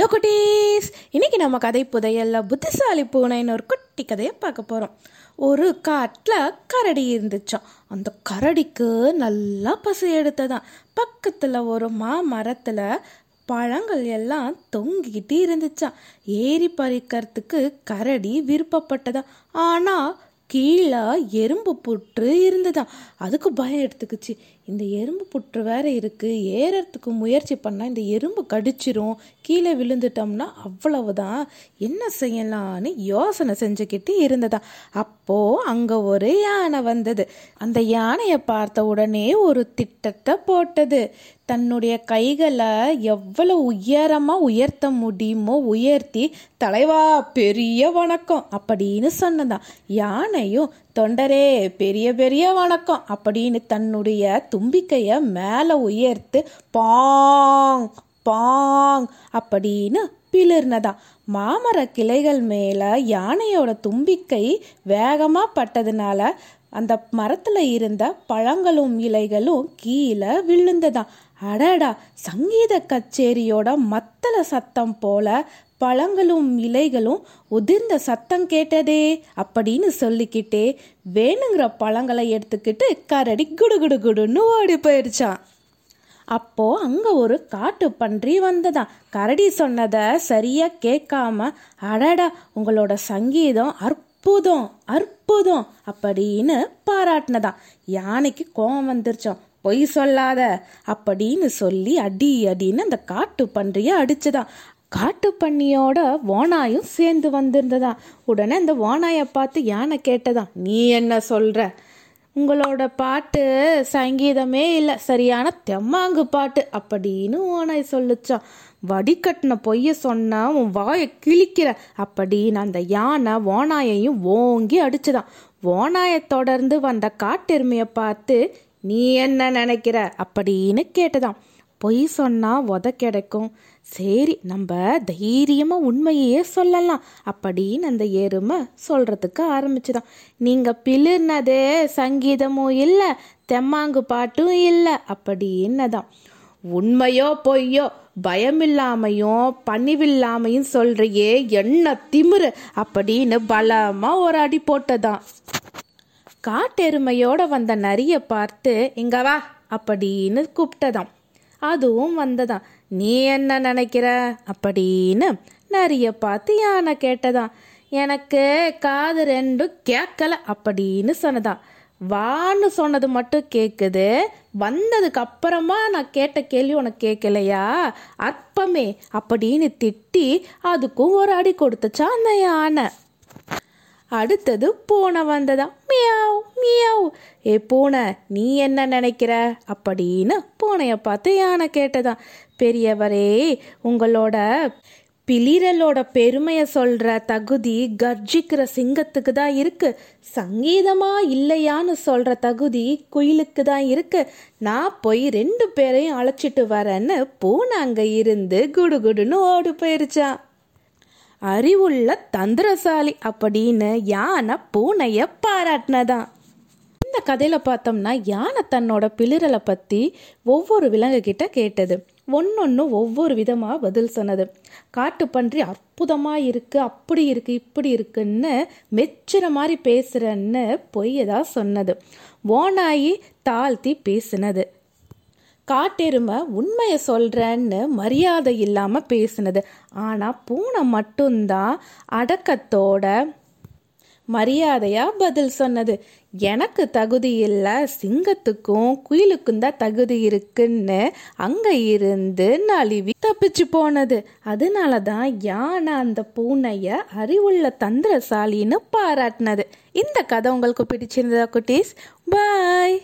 Hello குட்டீஸ். இன்னைக்கு நம்ம கதை புதையல்ல புத்திசாலி பூனைன்னு ஒரு குட்டி கதையை பார்க்க போகிறோம் ஒரு காட்டில் கரடி இருந்துச்சான் அந்த கரடிக்கு நல்லா பசி எடுத்ததான் பக்கத்தில் ஒரு மாமரத்தில் பழங்கள் எல்லாம் தொங்கிக்கிட்டு இருந்துச்சாம். ஏறி பறிக்கிறதுக்கு கரடி விருப்பப்பட்டதா ஆனால் கீழே எறும்பு புற்று இருந்ததாம். அதுக்கு பயம் எடுத்துக்குச்சு. இந்த எறும்பு புற்று வேற இருக்குது ஏறத்துக்கு முயற்சி பண்ணால் இந்த எறும்பு கடிச்சிரும். கீழே விழுந்துட்டோம்னா அவ்வளவுதான். என்ன செய்யலான்னு யோசனை செஞ்சுக்கிட்டு இருந்ததா அப்போது அங்கே ஒரு யானை வந்தது. அந்த யானையை பார்த்த உடனே ஒரு திட்டத்தை போட்டது. தன்னுடைய கைகளை எவ்வளோ உயரமாக உயர்த்த முடியுமோ உயர்த்தி தலைவா பெரிய வணக்கம் அப்படின்னு சொன்னதான். யானையும் தொண்டரே பெரிய பெரிய வணக்கம் அப்படின்னு தன்னுடைய தும்பிக்கையை மேலே உயர்த்து பாங் பாங் அப்படின்னு பிளிர்னதா மாமர கிளைகள் மேல யானையோட தும்பிக்கை வேகமா பட்டதுனால அந்த மரத்துல இருந்த பழங்களும் இலைகளும் கீழே விழுந்ததாம். அடடா சங்கீத கச்சேரியோட மத்தள சத்தம் போல பழங்களும் இலைகளும் உதிர்ந்த சத்தம் கேட்டதே அப்படின்னு சொல்லிக்கிட்டே வேணுங்கிற பழங்களை எடுத்துக்கிட்டு கரடி குடு குடுன்னு ஓடி போயிடுச்சான் அப்போ அங்க ஒரு காட்டு பன்றி வந்ததாம். கரடி சொன்னதை சரியா கேட்காம அடடா உங்களோட சங்கீதம் அற்புதம் அற்புதம் அப்படின்னு பாராட்டினதாம். யானைக்கு கோபம் வந்துருச்சோம் பொய் சொல்லாத அப்படின்னு சொல்லி அடி அடின்னு அந்த காட்டு பன்றிய அடிச்சுதான் காட்டு பன்னியோட ஓனாயும் சேர்ந்து வந்திருந்ததா உடனே அந்த ஓனாயை பார்த்து யானை கேட்டதான் நீ என்ன சொல்ற? உங்களோட பாட்டு சங்கீதமே இல்லை சரியான தெம்மாங்கு பாட்டு அப்படின்னு ஓனாய் சொல்லுச்சான் வடிகட்டின பொய்ய சொன்ன உன் வாயை கிழிக்கிற அப்படின்னு அந்த யானை ஓனாயையும் ஓங்கி அடிச்சுதான். ஓனாயை தொடர்ந்து வந்த காட்டெருமையை பார்த்து நீ என்ன நினைக்கிற? அப்படின்னு கேட்டுதான் பொய் சொன்னால் உத கிடைக்கும். சரி நம்ம தைரியமாக உண்மையே சொல்லலாம் அப்படின்னு அந்த எருமை சொல்கிறதுக்கு ஆரம்பிச்சுதான். நீங்கள் பிளிர்னதே சங்கீதமும் இல்லை தெம்மாங்கு பாட்டும் இல்லை அப்படின்னதான். உண்மையோ பொய்யோ பயமில்லாமையும் பணிவில்லாமையும் சொல்றியே என்ன திமிரு அப்படின்னு பலமா ஒரு அடி போட்டதான். காட்டெருமையோட வந்த நரிய பார்த்து இங்க வா அப்படின்னு கூப்பிட்டதாம் அதுவும் வந்ததாம் நீ என்ன நினைக்கிற? அப்படின்னு நிறைய பார்த்து யானை கேட்டதான் எனக்கு காது ரெண்டும் கேட்கல அப்படின்னு சொன்னதான் வான்னு சொன்னது மட்டும் கேட்குது வந்ததுக்கு அப்புறமா நான் கேட்ட கேள்வி உனக்கு கேட்கலையா அற்பமே அப்படின்னு திட்டி அதுக்கும் ஒரு அடி கொடுத்துச்சா அந்த யானை. அடுத்தது பூனை வந்ததா? Meow meow. ஏ பூனை நீ என்ன நினைக்கிற? அப்படின்னு பூனையை பார்த்து யானை கேட்டதா. பெரியவரே உங்களோட பிளிரலோட பெருமையை சொல்ற தகுதி கர்ஜிக்கிற சிங்கத்துக்கு தான் இருக்கு. சங்கீதமா இல்லையான்னு சொல்ற தகுதி குயிலுக்கு தான் இருக்கு. நான் போய் ரெண்டு பேரையும் அழைச்சிட்டு வரேன்னு பூனை அங்க இருந்து குடுகுடுன்னு ஓடு போயிருச்சான் அறிவுள்ள தந்திரசாலி அப்படின்னு யானை பூனைய பாராட்டினதான் இந்த கதையில பார்த்தோம்னா யானை தன்னோட பிளிரலை பத்தி ஒவ்வொரு விலங்கு கிட்ட கேட்டது. ஒன்னொன்னு ஒவ்வொரு விதமா பதில் சொன்னது. காட்டுப்பன்றி அற்புதமா இருக்கு அப்படி இருக்கு இப்படி இருக்குன்னு மெச்சுற மாதிரி பேசுறன்னு பொய்யதான் சொன்னது. ஓனாயி தாழ்த்தி பேசினது. காட்டெருமை உண்மையை சொல்கிறேன்னு மரியாதை இல்லாமல் பேசினது. ஆனால் பூனை மட்டும்தான் அடக்கத்தோட மரியாதையாக பதில் சொன்னது. எனக்கு தகுதி இல்லை சிங்கத்துக்கும் குயிலுக்கும் தான் தகுதி இருக்குன்னு அங்கே இருந்து நழுவி தப்பிச்சு போனது. அதனால தான் யானை அந்த பூனையை அறிவுள்ள தந்திரசாலின்னு பாராட்டினது. இந்த கதை உங்களுக்கு பிடிச்சிருந்ததா குட்டீஸ்? பாய்